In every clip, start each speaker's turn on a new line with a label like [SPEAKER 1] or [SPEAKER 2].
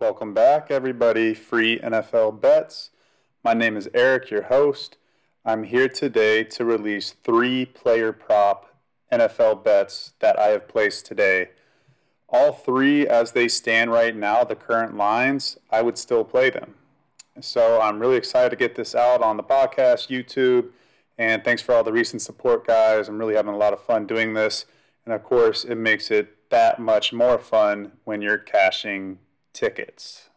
[SPEAKER 1] Welcome back, everybody. Free NFL bets. My name is Eric, your host. I'm here today to release three player prop NFL bets that I have placed today. All three, as they stand right now, the current lines, I would still play them. So I'm really excited to get this out on the podcast, YouTube, and thanks for all the recent support, guys. I'm really having a lot of fun doing this. And of course, it makes it that much more fun when you're cashing tickets.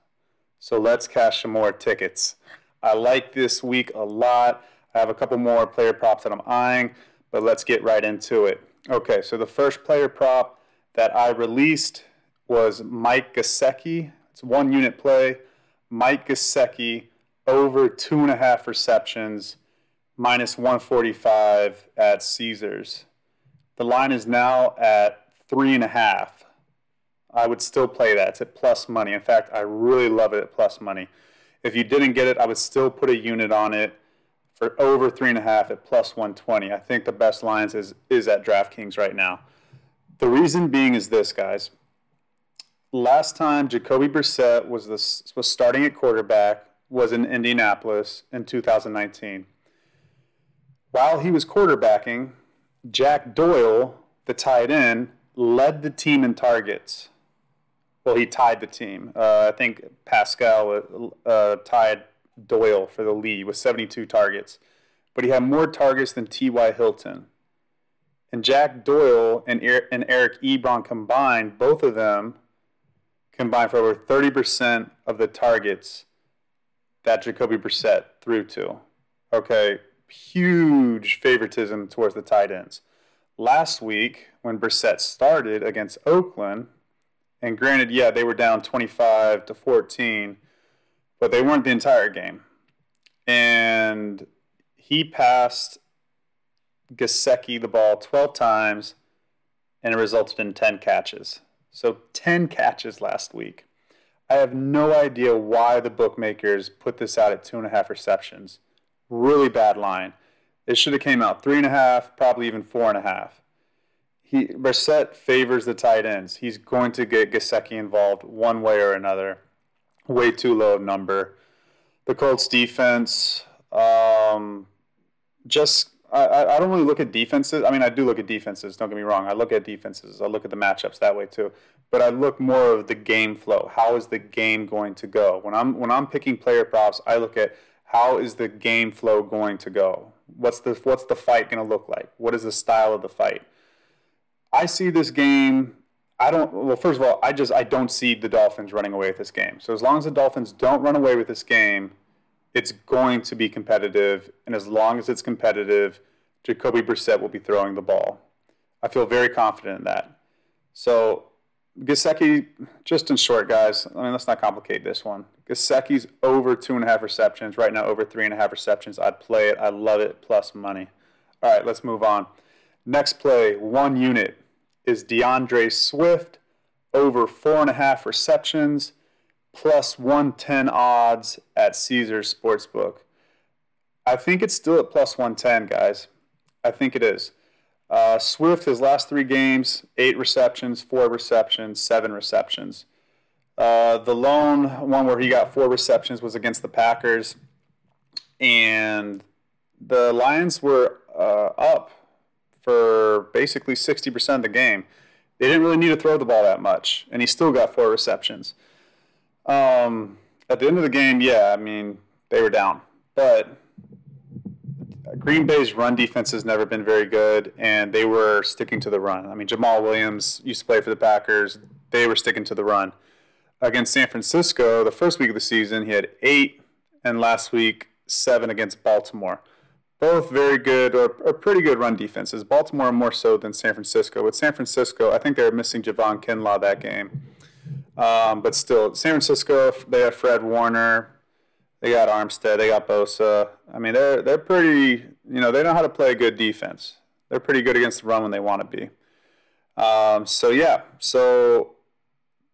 [SPEAKER 1] So let's cash some more tickets. I like this week a lot. I have a couple more player props that I'm eyeing, but let's get right into it. Okay, so the first player prop that I released was Mike Gesicki. It's one unit play. Mike Gesicki over two and a half receptions, minus 145 at Caesars. The line is now at three and a half. I would still play that. It's at plus money. In fact, I really love it at plus money. If you didn't get it, I would still put a unit on it for over three and a half at plus 120. I think the best lines is is at DraftKings right now. The reason being is this, guys. Last time Jacoby Brissett was the, was starting at quarterback was in Indianapolis in 2019. While he was quarterbacking, Jack Doyle, the tight end, led the team in targets. Well, he tied the team. Uh, I think Pascal uh, tied Doyle for the lead with 72 targets, but he had more targets than T.Y. Hilton. And Jack Doyle and, and Eric Ebron combined, both of them combined for over 30% of the targets that Jacoby Brissett threw to. Okay, huge favoritism towards the tight ends. Last week, when Brissett started against Oakland, and granted, yeah, they were down 25 to 14, but they weren't the entire game. And he passed Gesicki the ball 12 times, and it resulted in 10 catches. So 10 catches last week. I have no idea why the bookmakers put this out at two and a half receptions. Really bad line. It should have came out three and a half, probably even four and a half. He Brissett favors the tight ends. He's going to get Gesicki involved one way or another. Way too low number. The Colts defense, um, just I, I don't really look at defenses. I mean, I do look at defenses. Don't get me wrong. I look at defenses. I look at the matchups that way too. But I look more of the game flow. How is the game going to go? When I'm when I'm picking player props, I look at how is the game flow going to go. What's the what's the fight going to look like? What is the style of the fight? I see this game. I don't. Well, first of all, I just I don't see the Dolphins running away with this game. So as long as the Dolphins don't run away with this game, it's going to be competitive, and as long as it's competitive, Jacoby Brissett will be throwing the ball. I feel very confident in that. So Gesicki, just in short, guys. I mean, let's not complicate this one. Gesicki's over two and a half receptions right now, over three and a half receptions. I'd play it. I love it. Plus money. All right, let's move on. Next play, one unit is D'Andre Swift over four and a half receptions plus 110 odds at Caesars Sportsbook. I think it's still at plus 110, guys. I think it is. Uh, Swift, his last three games, eight receptions, four receptions, seven receptions. Uh, the lone one where he got four receptions was against the Packers, and the Lions were uh, up for basically 60% of the game. They didn't really need to throw the ball that much, and he still got four receptions. Um, at the end of the game, yeah, I mean, they were down. But Green Bay's run defense has never been very good, and they were sticking to the run. I mean, Jamaal Williams used to play for the Packers. They were sticking to the run. Against San Francisco, the first week of the season, he had eight, and last week, seven against Baltimore. Both very good or, or pretty good run defenses. Baltimore more so than San Francisco. With San Francisco, I think they were missing Javon Kinlaw that game. Um, but still, San Francisco, they have Fred Warner, they got Armstead, they got Bosa. I mean, they're they're pretty. You know, they know how to play a good defense. They're pretty good against the run when they want to be. Um, so yeah, so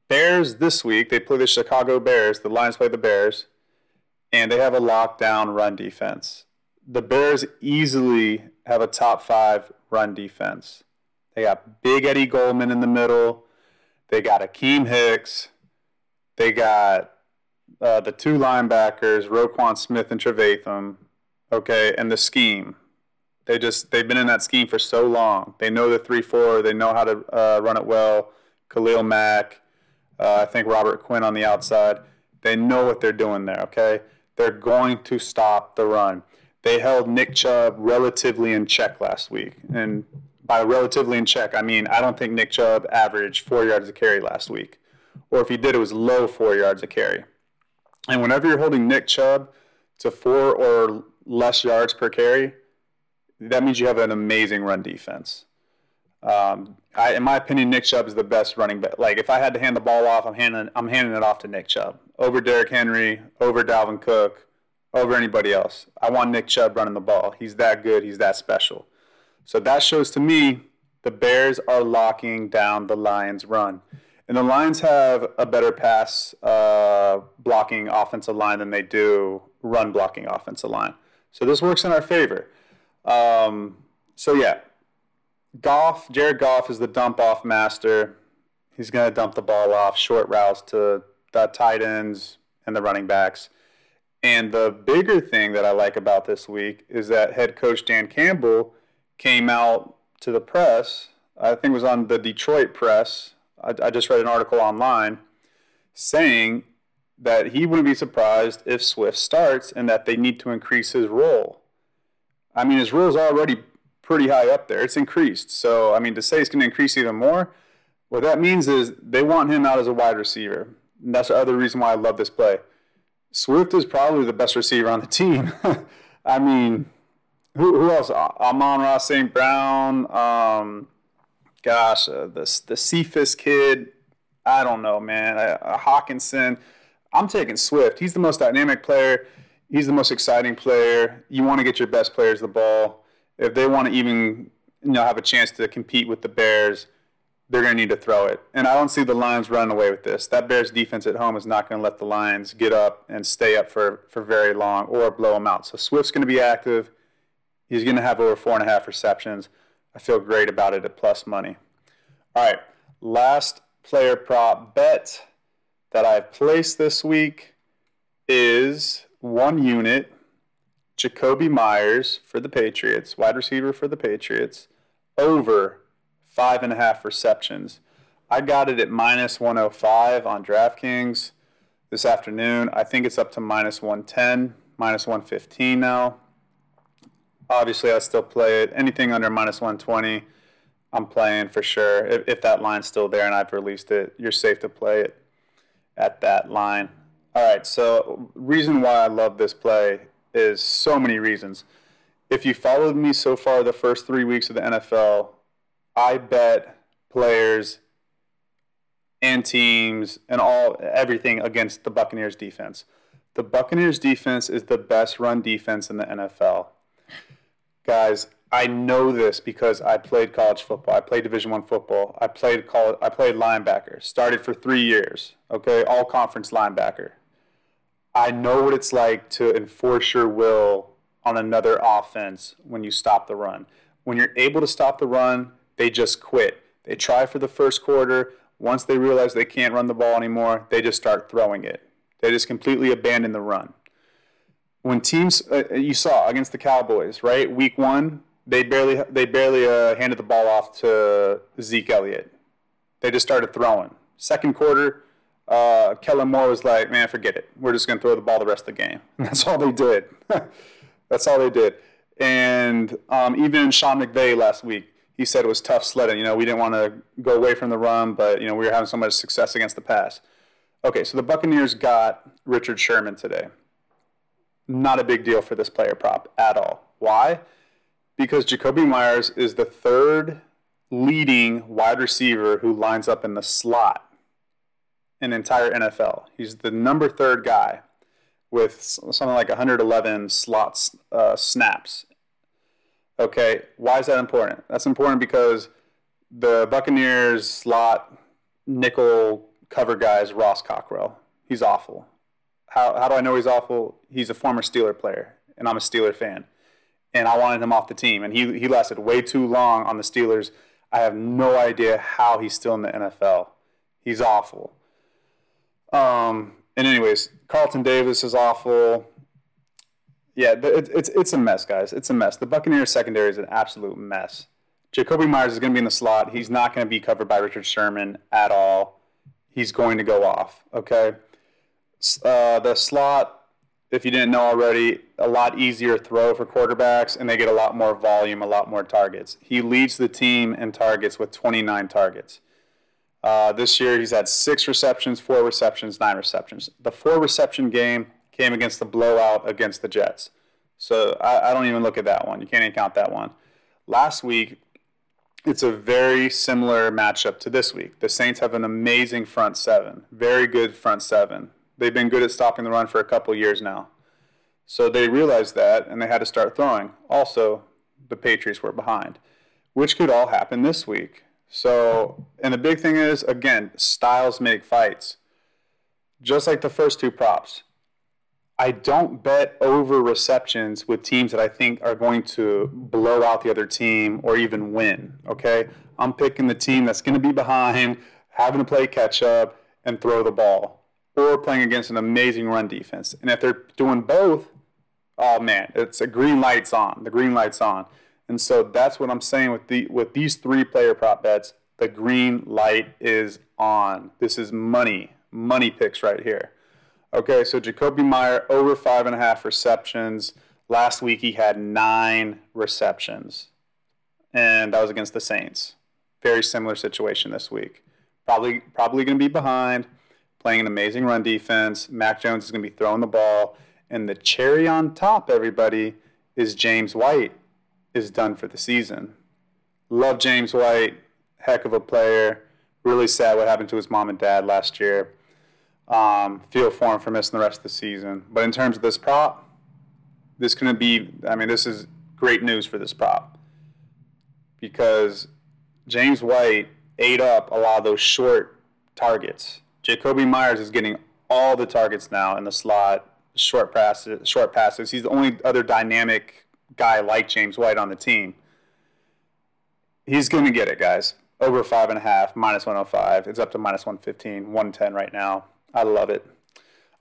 [SPEAKER 1] Bears this week they play the Chicago Bears. The Lions play the Bears, and they have a lockdown run defense. The Bears easily have a top five run defense. They got Big Eddie Goldman in the middle. They got Akiem Hicks. They got uh, the two linebackers, Roquan Smith and Trevathan. Okay, and the scheme. They just they've been in that scheme for so long. They know the three four. They know how to uh, run it well. Khalil Mack, uh, I think Robert Quinn on the outside. They know what they're doing there. Okay, they're going to stop the run. They held Nick Chubb relatively in check last week, and by relatively in check, I mean I don't think Nick Chubb averaged four yards a carry last week, or if he did, it was low four yards a carry. And whenever you're holding Nick Chubb to four or less yards per carry, that means you have an amazing run defense. Um, I, in my opinion, Nick Chubb is the best running back. Like if I had to hand the ball off, I'm handing I'm handing it off to Nick Chubb over Derrick Henry, over Dalvin Cook, over anybody else. I want Nick Chubb running the ball. He's that good. He's that special. So that shows to me the Bears are locking down the Lions' run. And the Lions have a better pass uh, blocking offensive line than they do run blocking offensive line. So this works in our favor. Um, so yeah, Goff, Jared Goff is the dump off master. He's going to dump the ball off, short routes to the tight ends and the running backs. And the bigger thing that I like about this week is that head coach Dan Campbell came out to the press. I think it was on the Detroit press I, I just read an article online saying that he wouldn't be surprised if Swift starts and that they need to increase his role. I mean, his role is already pretty high up there. It's increased. So, I mean, to say it's going to increase even more, what that means is they want him out as a wide receiver. And that's the other reason why I love this play. Swift is probably the best receiver on the team. I mean, who, who else? Amon-Ra St. Brown, um, gosh, uh, the the Cephus kid. I don't know, man. Uh, Hockenson. I'm taking Swift. He's the most dynamic player. He's the most exciting player. You want to get your best players the ball. If they want to even you know have a chance to compete with the Bears, they're going to need to throw it. And I don't see the Lions running away with this. That Bears defense at home is not going to let the Lions get up and stay up for, for very long or blow them out. So Swift's going to be active. He's going to have over four and a half receptions. I feel great about it at plus money. All right, last player prop bet that I've placed this week is one unit Jakobi Meyers for the Patriots, wide receiver for the Patriots, over five and a half receptions. I got it at minus 105 on DraftKings this afternoon. I think it's up to minus 110, minus 115 now obviously I still play it. Anything under minus 120, I'm playing for sure. If, if that line's still there and I've released it, you're safe to play it at that line. All right, so reason why I love this play is so many reasons. If you followed me so far the first three weeks of the NFL, I bet players and teams and all everything against the Buccaneers defense. The Buccaneers defense is the best run defense in the NFL guys, I know this because I played college football. I played Division One football. I played college, I played linebacker. Started for three years. Okay, all conference linebacker. I know what it's like to enforce your will on another offense when you stop the run. When you're able to stop the run, they just quit. They try for the first quarter. Once they realize they can't run the ball anymore, they just start throwing it. They just completely abandon the run when teams uh, you saw against the Cowboys, right? Week one, they barely they barely uh, handed the ball off to Zeke Elliott. They just started throwing. Second quarter, uh, Kellen Moore was like, "Man, forget it. We're just going to throw the ball the rest of the game." And that's all they did. that's all they did. And um, even Sean McVay last week, he said it was tough sledding. You know, we didn't want to go away from the run, but you know we were having so much success against the pass. Okay, so the Buccaneers got Richard Sherman today not a big deal for this player prop at all. Why? Because Jakobi Meyers is the third leading wide receiver who lines up in the slot in the entire NFL. He's the number third guy with something like 111 slots uh, snaps. Okay, why is that important? That's important because the Buccaneers slot nickel cover guy is Ross Cockrell. He's awful how, how do I know he's awful? He's a former Steeler player, and I'm a Steeler fan. And I wanted him off the team, and he, he lasted way too long on the Steelers. I have no idea how he's still in the NFL. He's awful. Um, and anyways, Carlton Davis is awful. Yeah, it's it's a mess, guys. It's a mess. The Buccaneers secondary is an absolute mess. Jakobi Meyers is going to be in the slot. He's not going to be covered by Richard Sherman at all. He's going to go off. Okay. Uh, the slot, if you didn't know already, a lot easier throw for quarterbacks, and they get a lot more volume, a lot more targets. He leads the team in targets with 29 targets. Uh, this year, he's had six receptions, four receptions, nine receptions. The four reception game came against the blowout against the Jets. So I, I don't even look at that one. You can't even count that one. Last week, it's a very similar matchup to this week. The Saints have an amazing front seven, very good front seven. They've been good at stopping the run for a couple years now. So they realized that and they had to start throwing. Also, the Patriots were behind, which could all happen this week. So, and the big thing is, again, styles make fights. Just like the first two props. I don't bet over receptions with teams that I think are going to blow out the other team or even win. Okay, I'm picking the team that's going to be behind, having to play catch up and throw the ball, or playing against an amazing run defense. And if they're doing both, oh man, it's a green light's on. The green light's on. And so that's what I'm saying with the with these three player prop bets. The green light is on. This is money, money picks right here. Okay, so Jakobi Meyer over five and a half receptions. Last week he had nine receptions, and that was against the Saints. Very similar situation this week. Probably probably going to be behind, playing an amazing run defense. Mac Jones is going to be throwing the ball, and the cherry on top, everybody, is James White is done for the season. Love James White, heck of a player. Really sad what happened to his mom and dad last year um, feel for him for missing the rest of the season. But in terms of this prop, this going to be, I mean, this is great news for this prop because James White ate up a lot of those short targets. Jakobi Meyers is getting all the targets now in the slot, short passes. Short passes. He's the only other dynamic guy like James White on the team. He's going to get it, guys. Over five and a half, minus 105. It's up to minus 115, 110 right now. I love it.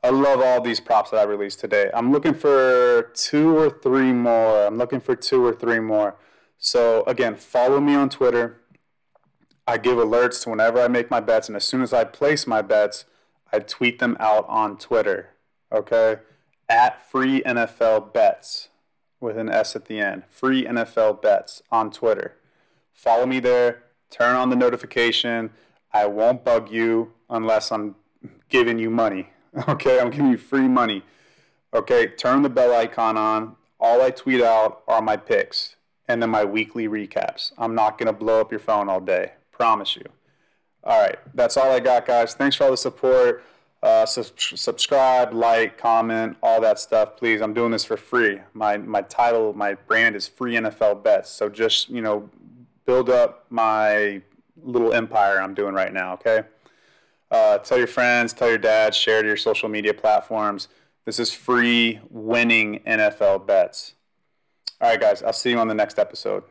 [SPEAKER 1] I love all these props that I released today. I'm looking for two or three more. I'm looking for two or three more. So again, follow me on Twitter. I give alerts to whenever I make my bets, and as soon as I place my bets, I tweet them out on Twitter. Okay, at free NFL bets with an S at the end. Free NFL bets on Twitter. Follow me there. Turn on the notification. I won't bug you unless I'm giving you money. Okay, I'm giving you free money. Okay, turn the bell icon on. All I tweet out are my picks and then my weekly recaps. I'm not going to blow up your phone all day. Promise you. All right, that's all I got, guys. Thanks for all the support. Uh, su- subscribe, like, comment, all that stuff, please. I'm doing this for free. My my title, my brand is Free NFL Bets. So just you know, build up my little empire I'm doing right now. Okay. Uh, tell your friends, tell your dad, share to your social media platforms. This is free winning NFL bets. All right, guys, I'll see you on the next episode.